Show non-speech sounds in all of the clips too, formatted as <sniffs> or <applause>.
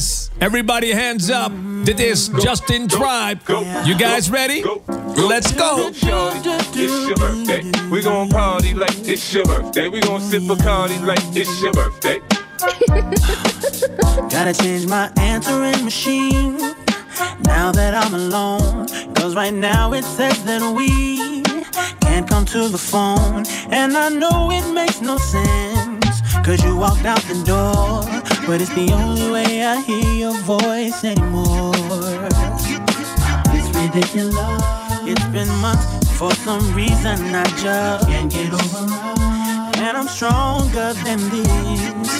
Yes, everybody hands up. Dit is Justin Tribe. You guys ready? Let's go. It's your birthday. We gon' party like it's your birthday. We gon' sip a party like it's your birthday. <laughs> Gotta change my answering machine now that I'm alone. Cause right now it says that we can't come to the phone. And I know it makes no sense. Cause you walked out the door. But it's the only way I hear your voice anymore. It's ridiculous. It's been months. For some reason I just can't get over us. And I'm stronger than this.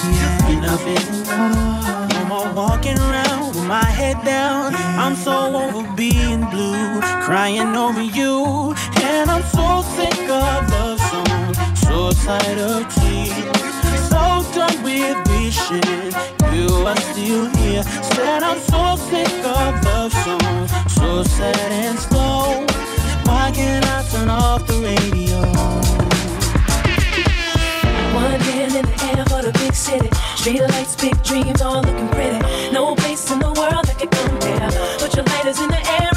Yeah, enough is enough. No more walking around with my head down. I'm so over being blue, crying over you. And I'm so sick of love songs, so tired of tears. So done with wishing you are still here. Said I'm so sick of love songs, so sad and slow. Why can't I turn off the radio? One hand in the air for the big city. Street lights, big dreams, all looking pretty. No place in the world that could compare. Put your lighters in the air,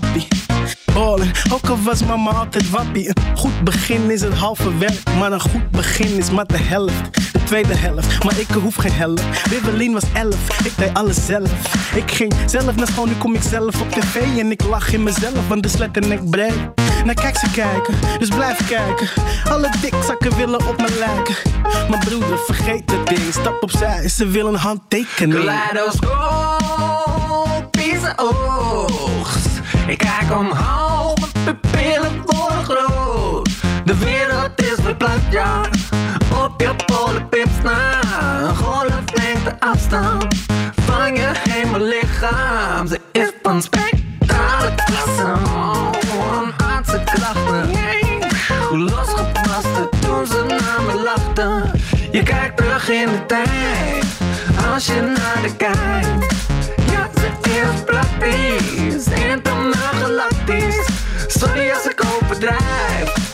sappie. Ook al was mama altijd wappie. Een goed begin is het halve werk, maar een goed begin is maar de helft. De tweede helft, maar ik hoef geen helft. Wibbelin was elf, ik deed alles zelf. Ik ging zelf naar school, nu kom ik zelf op tv. En ik lach in mezelf, want de slet en ik breed. Nou kijk ze kijken, dus blijf kijken. Alle dikzakken willen op me lijken. Mijn broeder, vergeet het ding, stap opzij, ze willen een handtekening. Kaleidoscopische oogst. Ik kijk omhoog, mijn pupillen worden groot. De wereld is verplaatst, ja. Op je polenpips na. Een golflengte afstand van je hemellichaam. Ze is van spectrale klasse. Oh, een aardse krachten. Hoe losgepast toen ze naar me lachten. Je kijkt terug in de tijd. Als je naar de kijkt. Ja, ze is praktisch,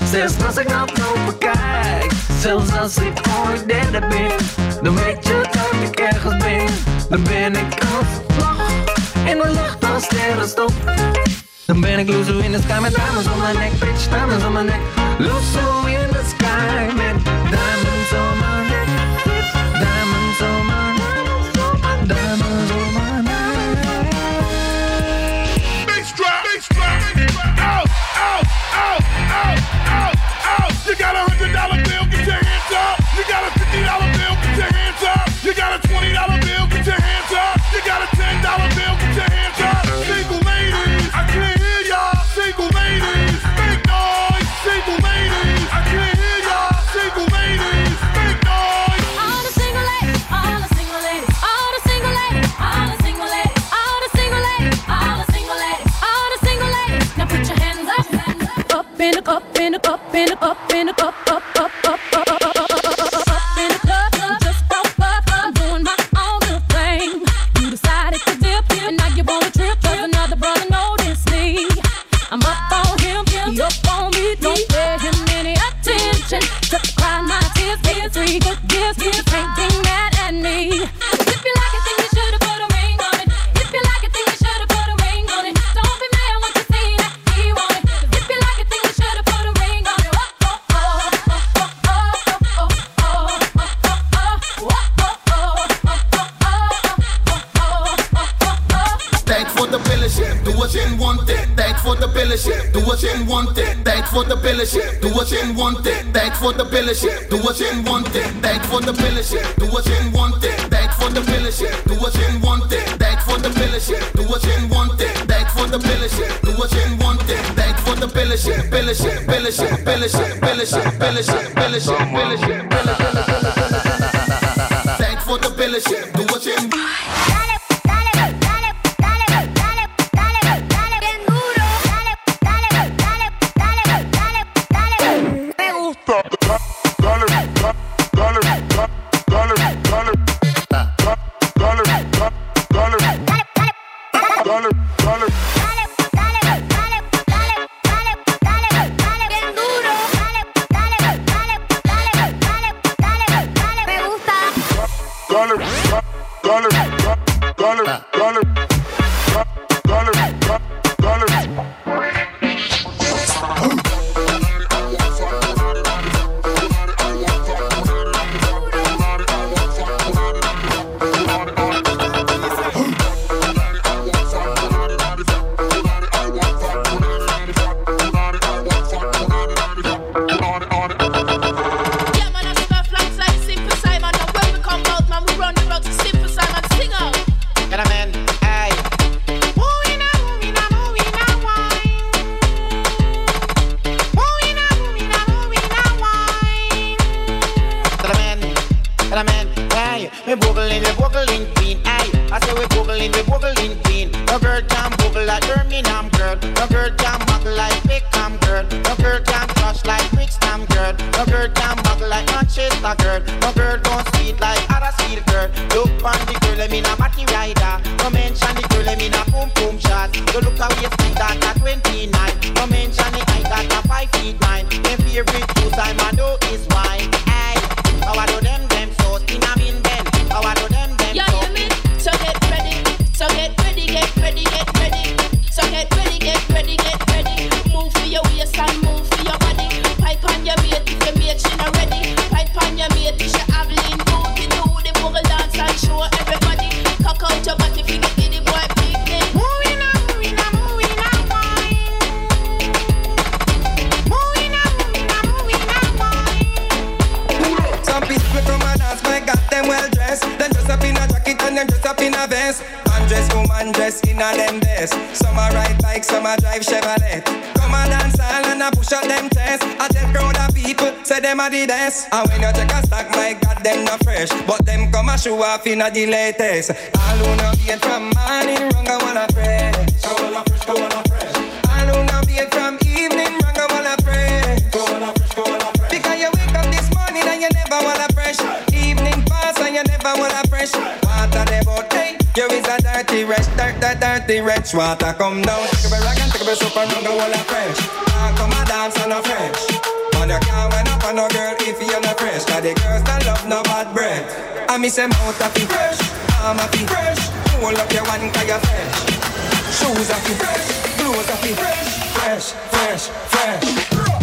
zelfs als ik boven kijk. Zelfs als ik ooit derde ben, dan weet je dat ik ergens ben. Dan ben ik als vlag in de lucht als sterrenstof. Dan ben ik Luzo in de sky met diamonds om mijn nek, bitch, diamonds om mijn nek. Luzo in the sky met You got a ten dollar bill, get your hands up. tijd voor de pilletje. Doe Do je in want it. Tijd for the pilletje. Doe wat je in want it. Tijd for the pilletje. Doe wat je in want it. Tijd for the pilletje. Doe wat je in want it. Tijd for the pilletje. Doe wat je in want it. Tijd voor de pilletje. Doe wat je in want it. Tijd voor de pilletje. Pilletje, pilletje, pilletje, pilletje, pilletje, pilletje, pilletje. Tijd voor de pilletje. Doe wat je in want. Manchester girl. No girl don't sweet like other sweet girl. Look on the girl, I mean a matty rider. No mention the girl, I mean a boom boom shot. You look away, speed that at 29. No mention the eye that a 5 feet 9. Them favorite juice I man know is say them a the best. And when you check a stock, my God, them not fresh. But them come and show off in a the latest. All who no beat from morning, wrong, I wanna fresh. Go wanna fresh, go wanna fresh. All who no beat from evening, wrong, I wanna fresh. Go wanna fresh, go wanna fresh. Because you wake up this morning and you never wanna fresh. Evening pass and you never wanna fresh. Water the boat, hey, you is a dirty wretch, dirt, dirt, dirty wretch. Water come down, take a rag and take a and run whole of fresh. Can't come and dance on a fresh. Man, you can't went up on no girl if you're not fresh. Cause the girls don't love no bad breath. I miss them out of the fresh, arm of the fresh. Hold up your one cause you're fresh. Shoes of the fresh, clothes of the fresh. Fresh, fresh, fresh.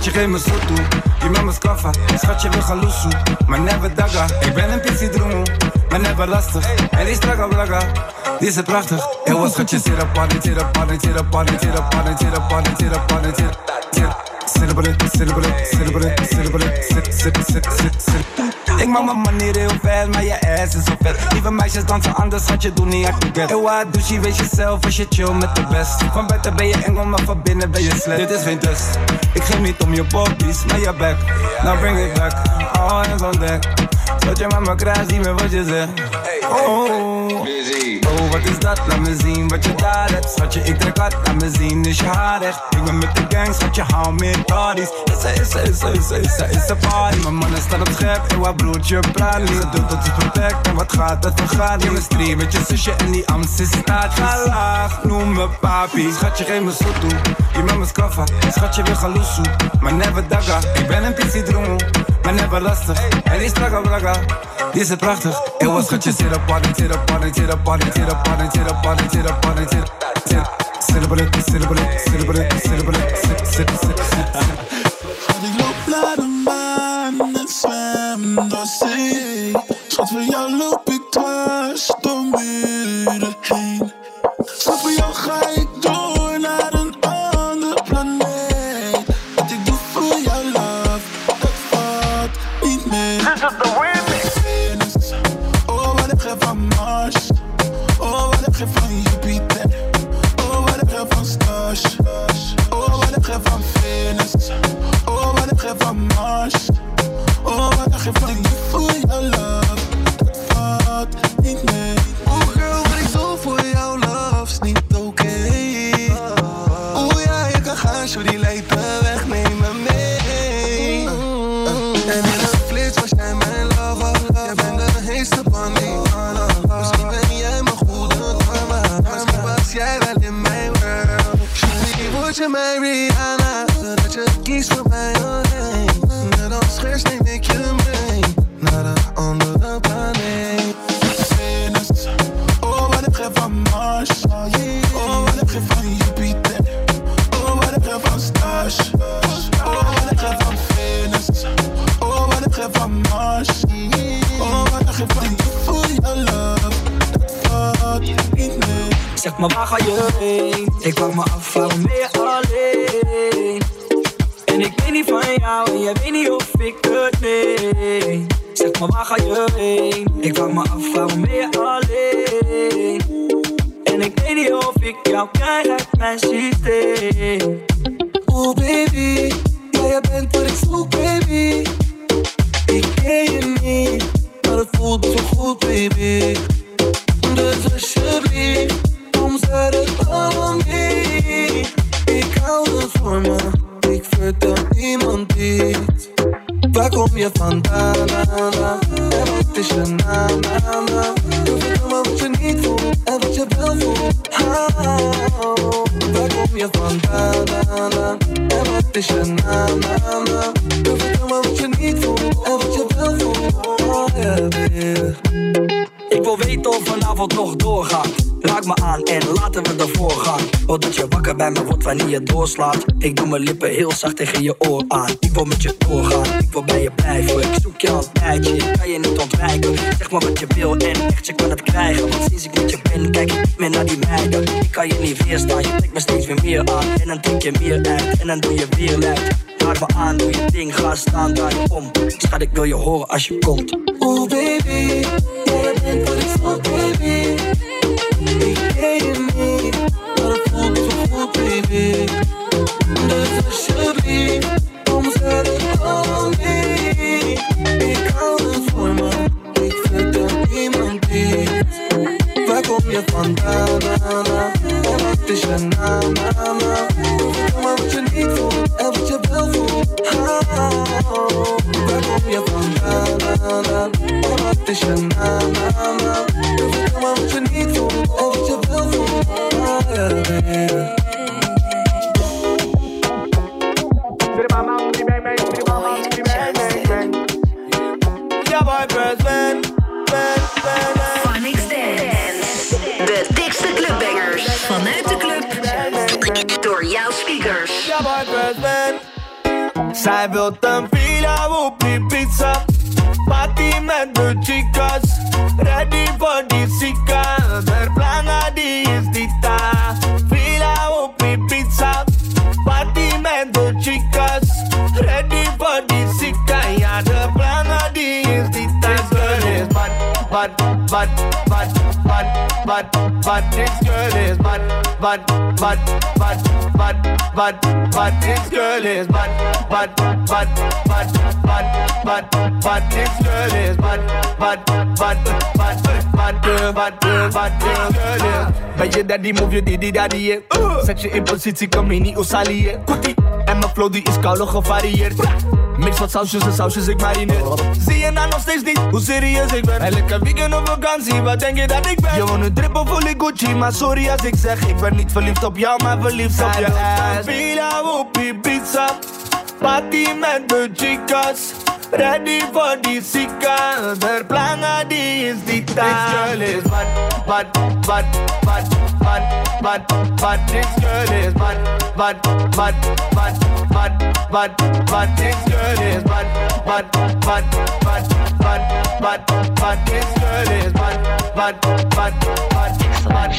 Schatje geef me Schatje wil gaan loesoe, maar never Ik ben een pissie droemel, maar never lastig En die straga blaga, die is prachtig. Heel wat schatje, op party, party, party, party, party, party, ik maak mijn manier heel ver, maar je ass is zo vet Lieve meisjes dansen anders, had je doen niet echt to get Ewa, douche, weet jezelf als je chill met de best. Van buiten ben je engel, maar van binnen ben je slecht. Dit is geen test, ik geef niet om je poppies, maar je back Now bring it back, all hands on deck. Zat je met me krijgt, zie me wat je zegt. Oh, wat is dat? Laat me zien wat je daar hebt. Schatje, ik trek hard, laat me zien, is je haar echt? Ik ben met de gang, schatje, hou meer parties Is er, is er, is er, party? Mijn mannen staan op scherp, wat broertje praat Ze doet dat ze perfect, en wat gaat dat vergaat Je me stream met je zusje en die Amstel staat. Ga laag, noem me papi Schatje, geef me zo toe, je me skaffa Schatje, weer gaan loesoe, maar never daga Ik ben een pissie droemel, maar never lastig. En die straga braga, die is prachtig Eeuw, was schatje, zit op party, zit op party, zit op party, zit op party, zit op party, zit op party, zit Schat, ik loop naar de maan en zwem door zee. Schat, voor jou loop ik dwars door muren Dus alsjeblieft, kom wanneer je doorslaat. Ik doe mijn lippen heel zacht tegen je oor aan. Ik wil met je doorgaan, ik wil bij je blijven. Ik zoek je al een tijdje, ik kan je niet ontwijken. Zeg maar wat je wil en echt, je kan het krijgen. Want sinds ik met je ben, kijk ik niet meer naar die meiden. Ik kan je niet weerstaan, je trekt me steeds weer meer aan. En dan drink je meer uit, en dan doe je weer luid. Raak me aan, doe je ding, ga staan, draai om. Schat, ik wil je horen als je komt. Oh baby, jij bent wat ik zoek baby zeggen, na, na, na. Wil je wat je mama. wat je je weet De dikste clubbangers vanuit de club door jouw speakers. Zij wilt een villa op die pizza. Fátima chicas Ready for this chica Berplana di istita Fila upi pizza Fátima chicas Ready for this chica Ya berplana di istita This girl is bad, bad, bad, bad, bad, bad, bad This girl is bad, bad, bad, bad, bad, bad, bad This girl is bad, bad, bad, bad, bad, bad bad. This girl is bad, bad, bad, bad, bad, bad, bad, bad. This girl is. Ben je daddy, move je diddy daddy, yeah. Zet je in positie, kom je niet osali, yeah. Koetie. En mijn flow die is koude gevarieerd. Mix wat sausjes en sausjes, ik marineer. Zie je nou nog steeds niet hoe serieus ik ben? Elke weekend op vakantie, wat denk je dat ik ben? Je woont een triple voel ik Gucci, maar sorry als ik zeg Ik ben niet verliefd op jou, maar verliefd op je ass Villa op pizza, party met de chicas Ready voor die zika, der planga die is die taal This girl is bad, bad, bad, bad, bad, bad, bad This girl is bad, bad, bad, bad, bad, bad, bad This girl is bad, bad, bad, bad, bad, bad, bad This girl is bad, bad, bad, bad, bad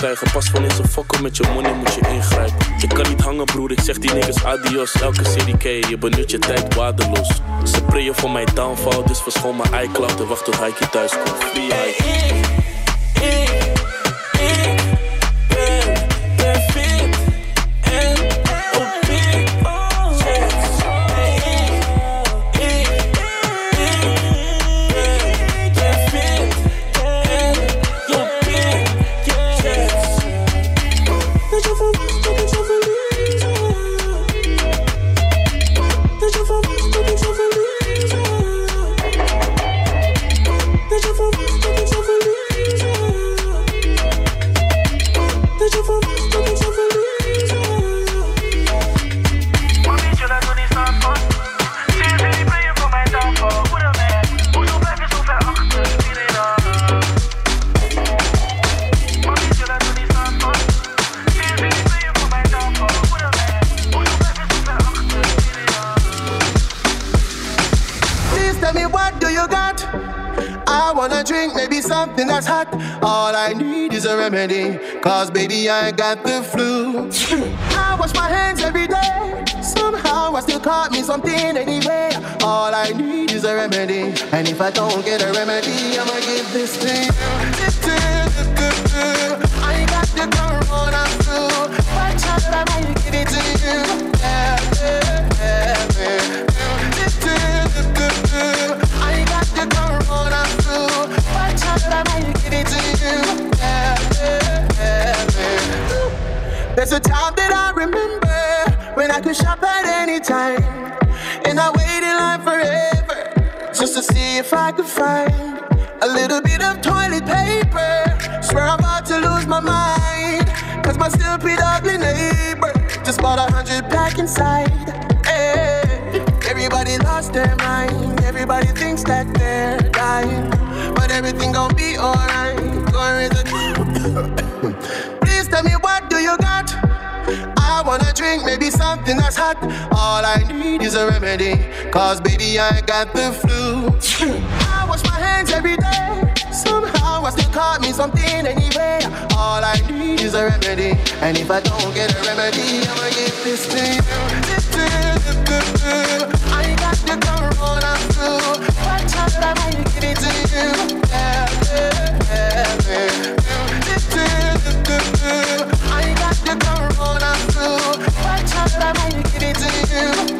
Pas wanneer ze fokken met je money, moet je ingrijpen. Je kan niet hangen, broer, ik zeg die niggas adios. Elke CDK, je benut je tijd waardeloos. Ze prayen voor mijn downfall, dus verschoon mijn iCloud wacht tot Heike thuis komt. Cause baby, I got the flu. I wash my hands every day. Somehow I still caught me something anyway. All I need is a remedy. And if I don't get a remedy, I'ma give this thing. If I could find a little bit of toilet paper. Swear I'm about to lose my mind. Cause my stupid ugly neighbor just bought a hundred pack inside. Hey, everybody lost their mind. Everybody thinks that they're dying. But everything gon' be alright. <coughs> Please tell me what do you got? I wanna drink maybe something that's hot. All I need is a remedy. Cause baby, I got the flu. <sniffs> I wash my hands every day. Somehow I still caught me something anyway. All I need is a remedy. And if I don't get a remedy, I'ma give this to you. I got the corona flu. What time I might give it to you? Yeah, yeah, yeah, I might give it to you?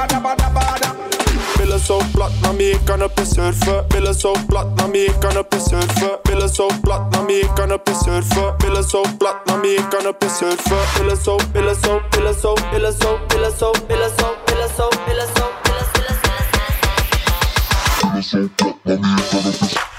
Wesiem. Bada bada bada. Billen zo plat, me, ik kan op je surfen. Billen zo plat, me, ik kan op je surfen. Billen zo plat, me, ik kan op je surfen. Billen zo plat, me, ik kan op je surfen. Billen zo, billen zo, billen zo, billen zo, billen zo, billen zo, billen zo, billen zo, billen zo, billen zo, billen zo, billen zo. Billen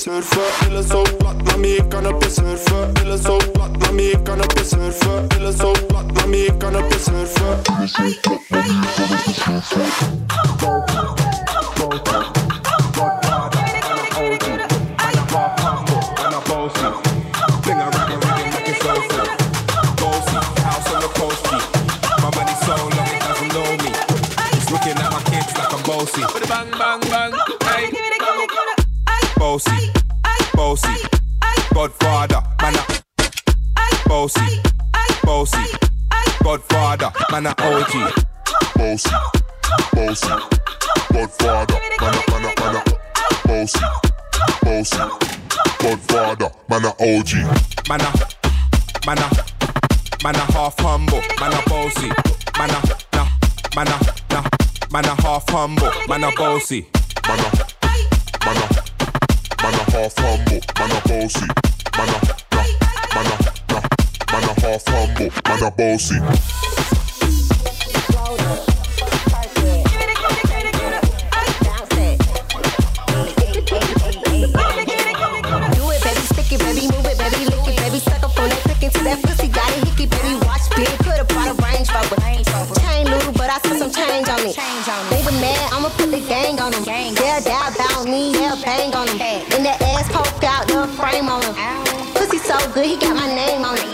surfen. Billen zo, plat, me, ik kan op je surfen. Billen zo, plat, me, ik kan op je surfen. Billen zo, plat, me, ik kan op je surfen. Op je surfen. Bossy, bossy. Godfather, man a bossy, bossy. Godfather, man a OG. Bossy, bossy. Godfather, man a, man a, man a. Bossy, bossy. Godfather, man a OG. Man a, man a, man a half humble, man a bossy. Man a, nah, man a, nah, man a half humble, man a bossy. Man a, man a half humble, man a bossy. Man a, man a, man a half humble, man a bossy. He got my name on it.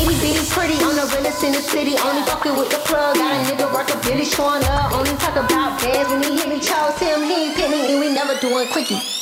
Itty bitty pretty on the realest in the city. Only fucking with the plug. Got a nigga work a bitty showing up. Only talk about bands when he hit me. Chose him, he ain't and we never doing quickie.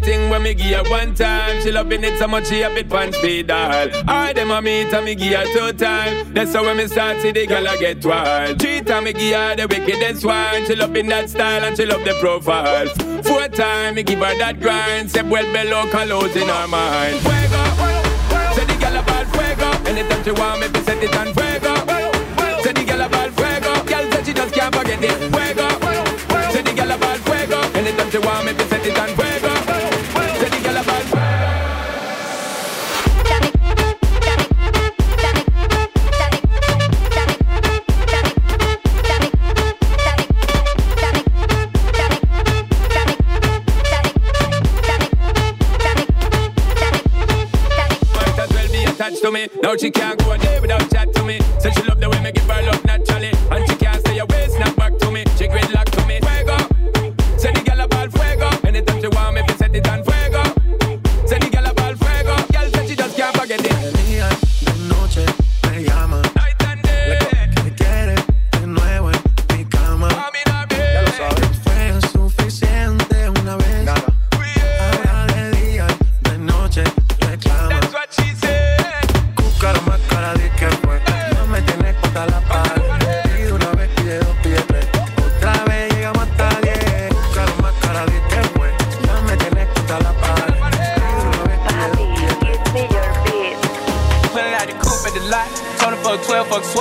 Thing when me give her one time. She loving it so much she a bit punch speed all. I them a meet and me give her two time. That's how when me start see the girl I get wild. Three time me give her the wickedest wine. She loving that style and she love the profile. Four time me give her that grind. Say well below colors in her mind. Fuego. Say the girl about fuego. Anytime she want me, be set it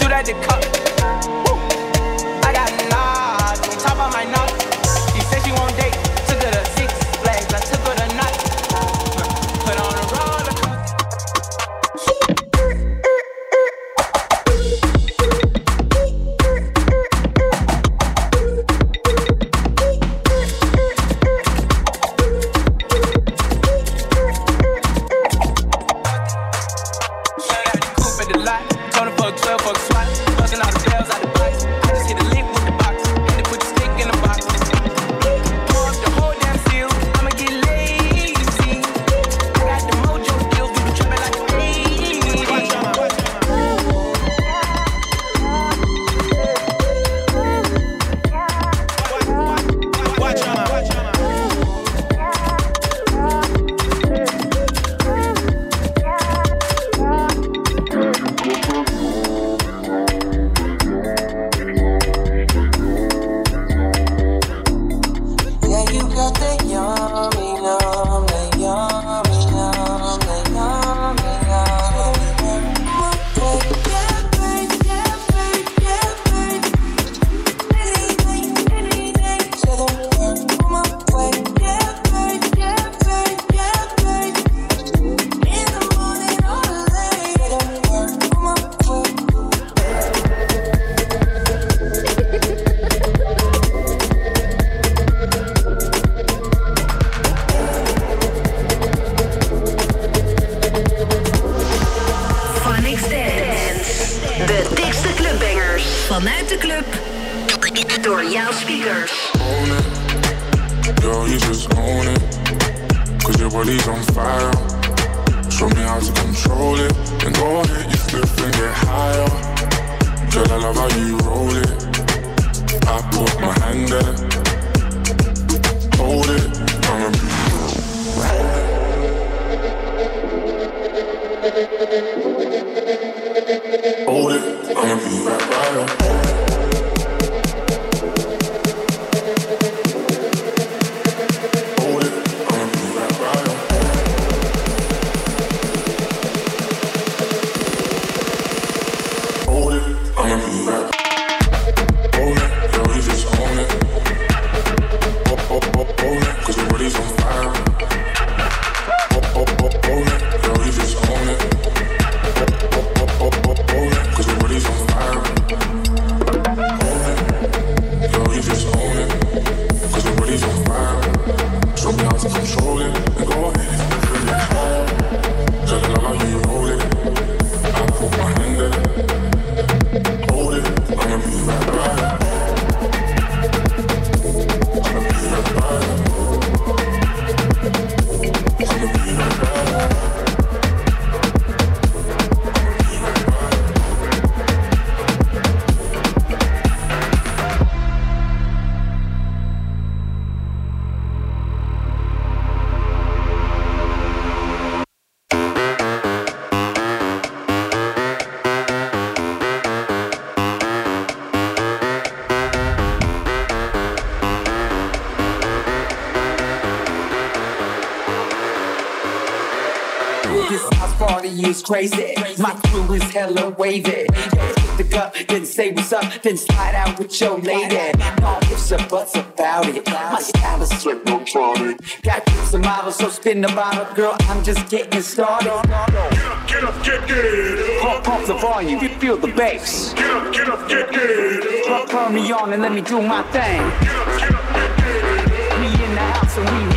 Shoot at the cup. Crazy. My crew is hella wavy. Pick the cup, then say what's up, then slide out with your lady. No ifs or buts about it. My style is technotronic. Got some models, so spin the bottle, girl. I'm just getting started. Get up, get up, get get Pump, pump the volume, you feel the bass. Get up, get up, get get Turn, me on and let me do my thing. We in the house and we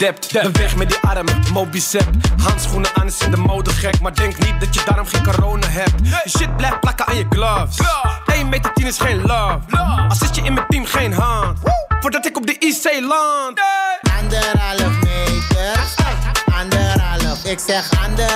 alsof je dept. Beweeg met die armen, mobicep. Handschoenen aan is in de mode gek. Maar denk niet dat je daarom geen corona hebt. Je shit blijft plakken aan je gloves. 1 meter 10 is geen love. Al zit je in mijn team, geen hand. Voordat ik op de IC land. Anderhalf meter. Anderhalf, ik zeg anderhalf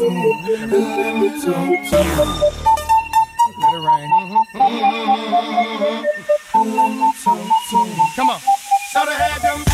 Let it rain. Come on. Shoulda had them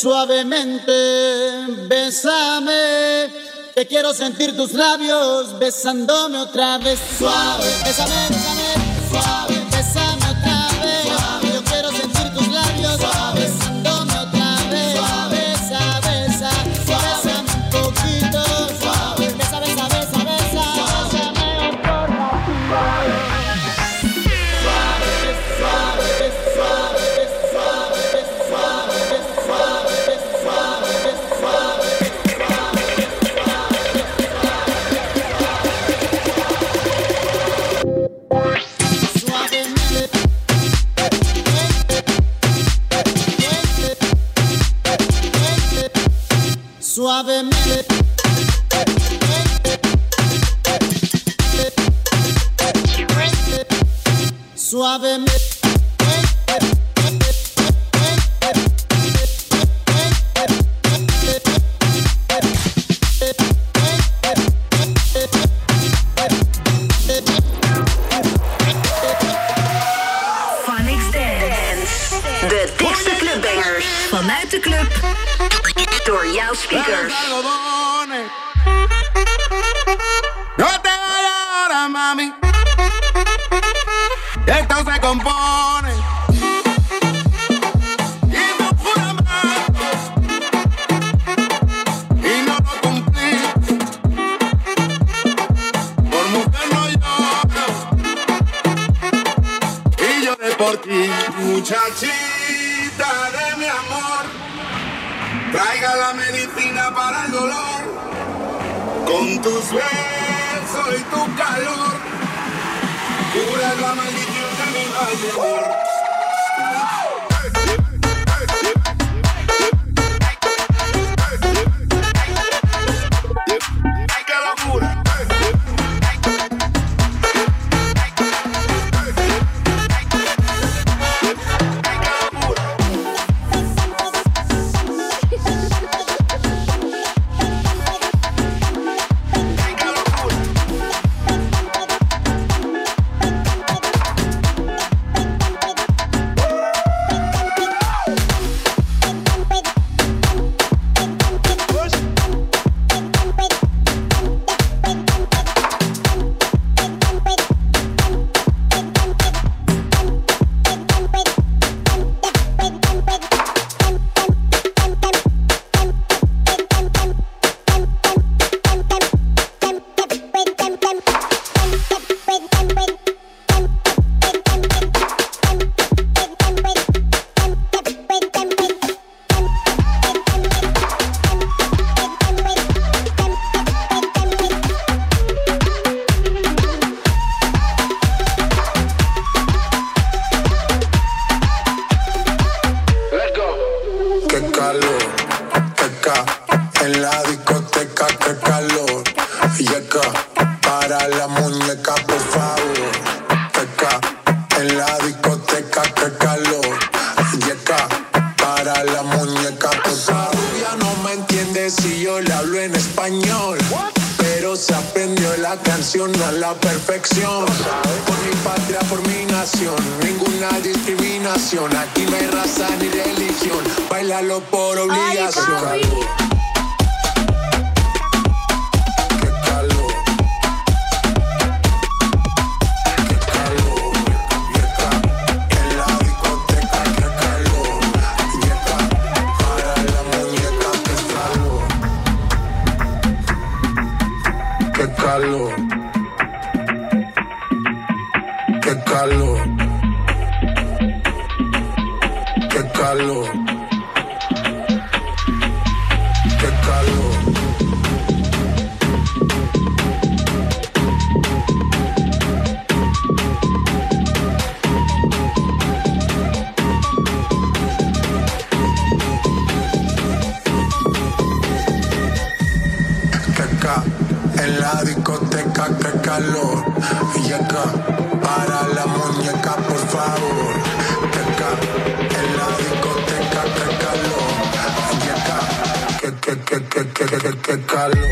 Suavemente, bésame. Que quiero sentir tus labios besándome otra vez. Suave, bésame, bésame. Suavemente. Suavemente. Que, que calor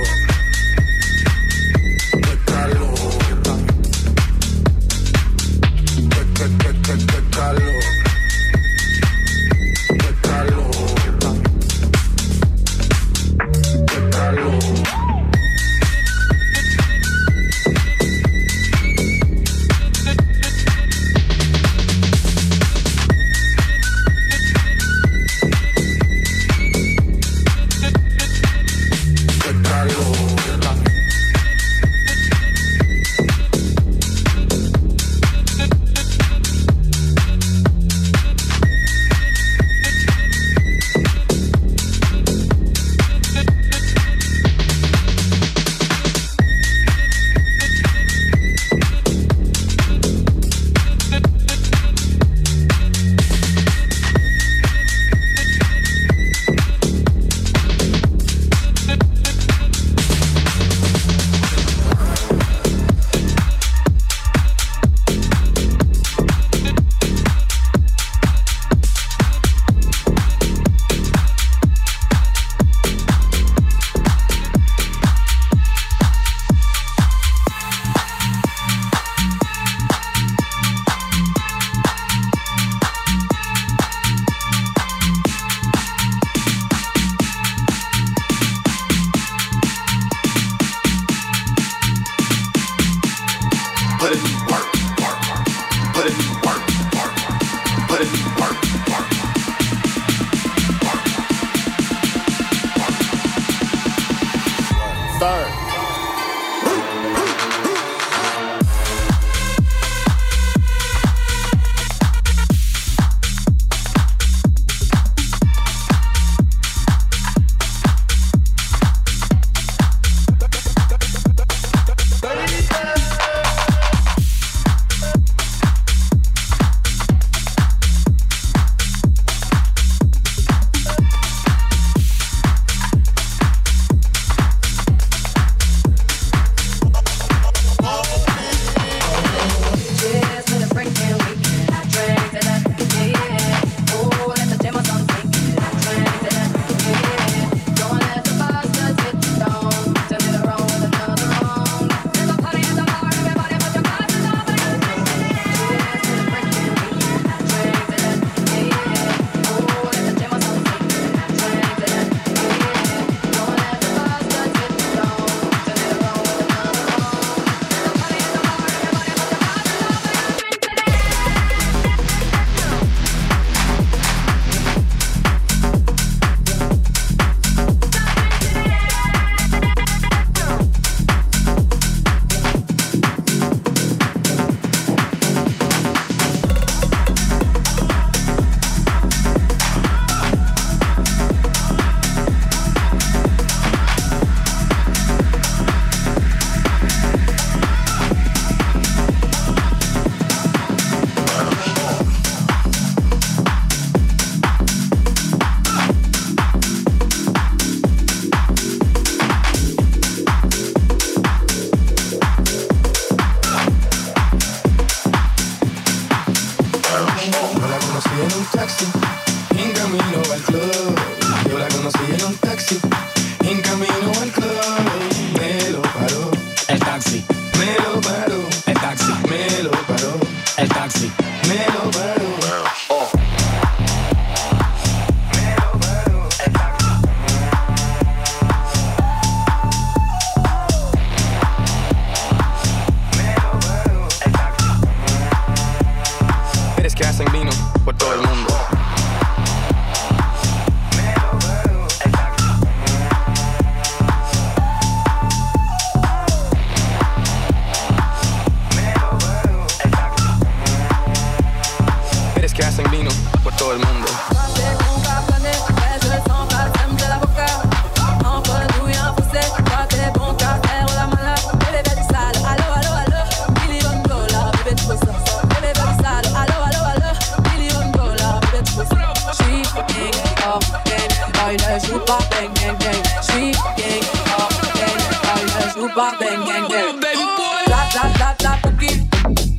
Clap clap cookie,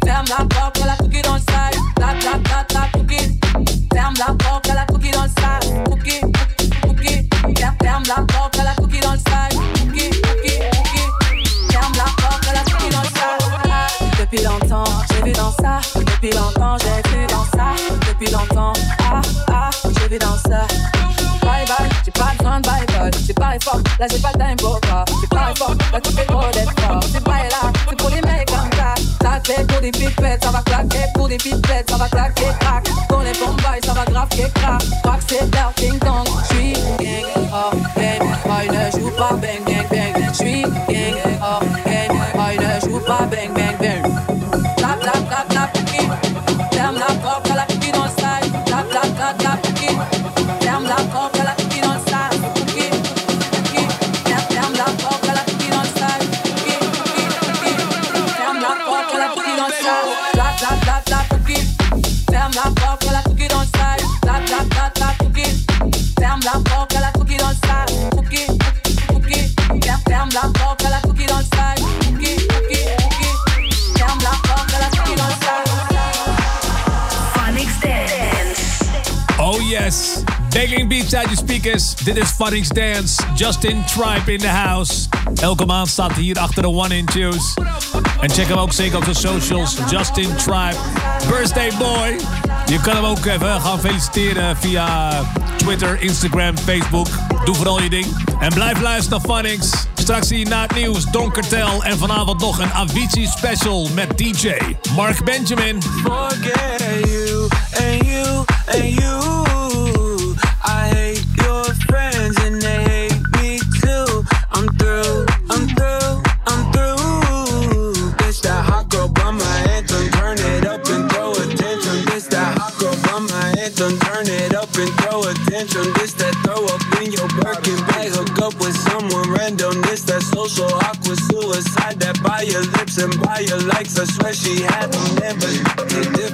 ferme la porte, la cookie dans cookie, la porte, la cookie dans le sac. Cookie, cookie, ferme la porte, la cookie dans le sac. Cookie, cookie, ferme la porte, la cookie dans le sac. Depuis longtemps, j'ai vu dans ça. Depuis longtemps, j'ai vu dans ça. Depuis longtemps, ah ah, j'ai vu dans ça. Bye bye, bye bye. Pas là j'ai pas le time pour pas là tu fais trop d'efforts. C'est pour des pipettes, ça va claquer. Pour des pipettes, ça va claquer, crack. Pour les bombes, ça va grave que crack. Que c'est King Kong. Yes. Banging beats uit je speakers. Dit is Funny's Dance. Justin Tribe in the house. Elke maand staat hier achter de One in Twos. En check hem ook zeker op de socials. Justin Tribe. Birthday boy. Je kan hem ook even gaan feliciteren via Twitter, Instagram, Facebook. Doe vooral je ding. En blijf luisteren naar Funny's. Straks je na het nieuws Donkertel. En vanavond nog een Avicii special met DJ Mark Benjamin. Forget you and you and you. And by your likes. I swear she had them never.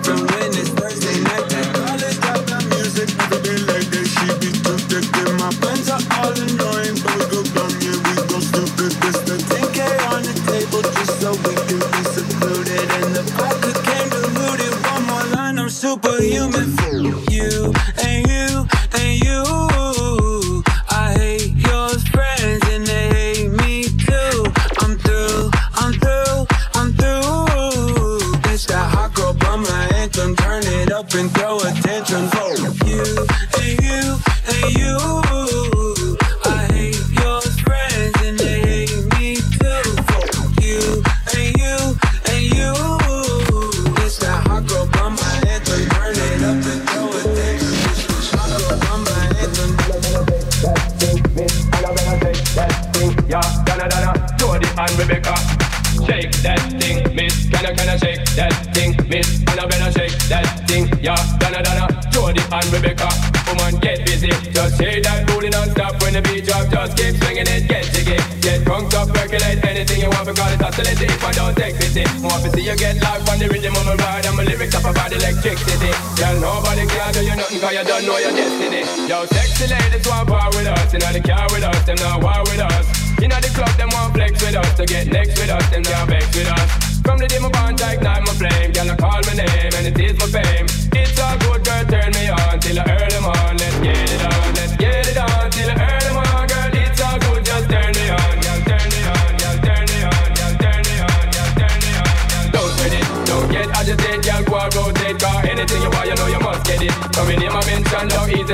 Girl, nobody can do you nothing cause you don't know your destiny. Yo, sexy ladies want power with us. You know the car with us, them not war with us. You know the club, them want flex with us. To get next with us, them not vex with us. From the day my bond, I ignite my flame. Girl, I call my name and it is my fame.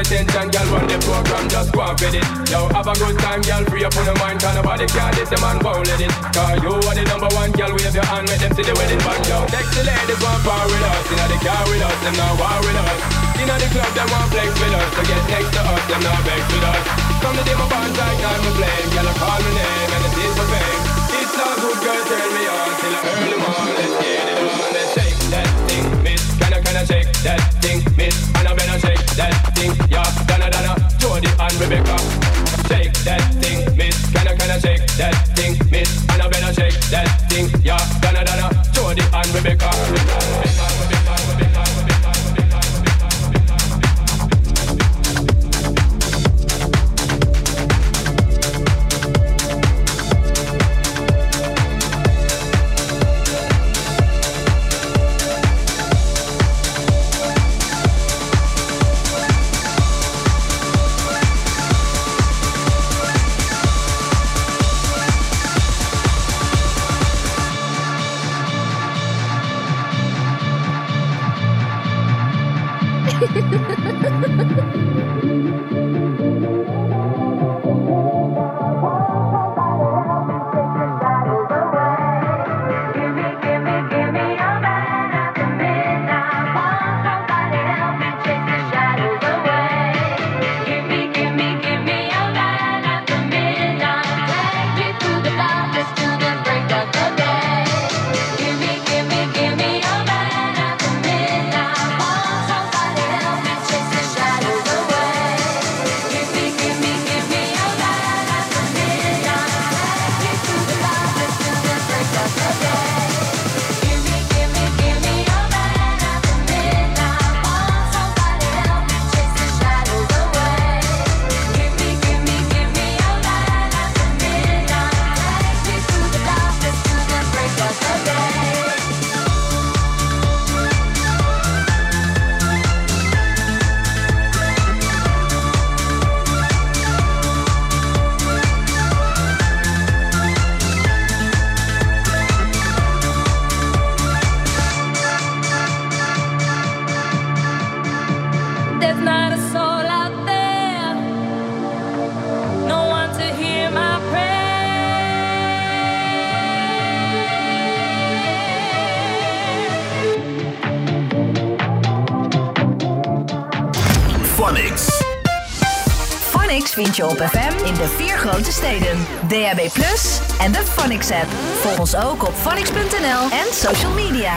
Tension, girl, run the program, just go and fit it. Yo, have a good time, girl, free up on your mind, cause nobody can this, the man won't let it. Cause you are the number one, girl, wave your hand, make them see the wedding band, yo. Sexy ladies want power with us, inna the car with us, them not war with us. Inna the club, them want flex with us, to get next to us, them not vex with us. From the day my bond, I ignite my flame, girl, I call my name, and it is my fame. It's a good girl, turn me on, till I early morning, let's get it on, let's shake that thing, miss. Can I, can I shake that thing, miss? Annabella, shake that thing, yeah. Donna, Donna, Jody and Rebecca. Shake that thing, miss. Can I, can I shake that thing, miss? Annabella, shake that thing, yeah. Donna, Donna, Jody and Rebecca. There's not a soul out there, no one to hear my FunX. Op FM in de vier grote steden. DAB en de Phonics app. Volg ons ook op phonics.nl en social media.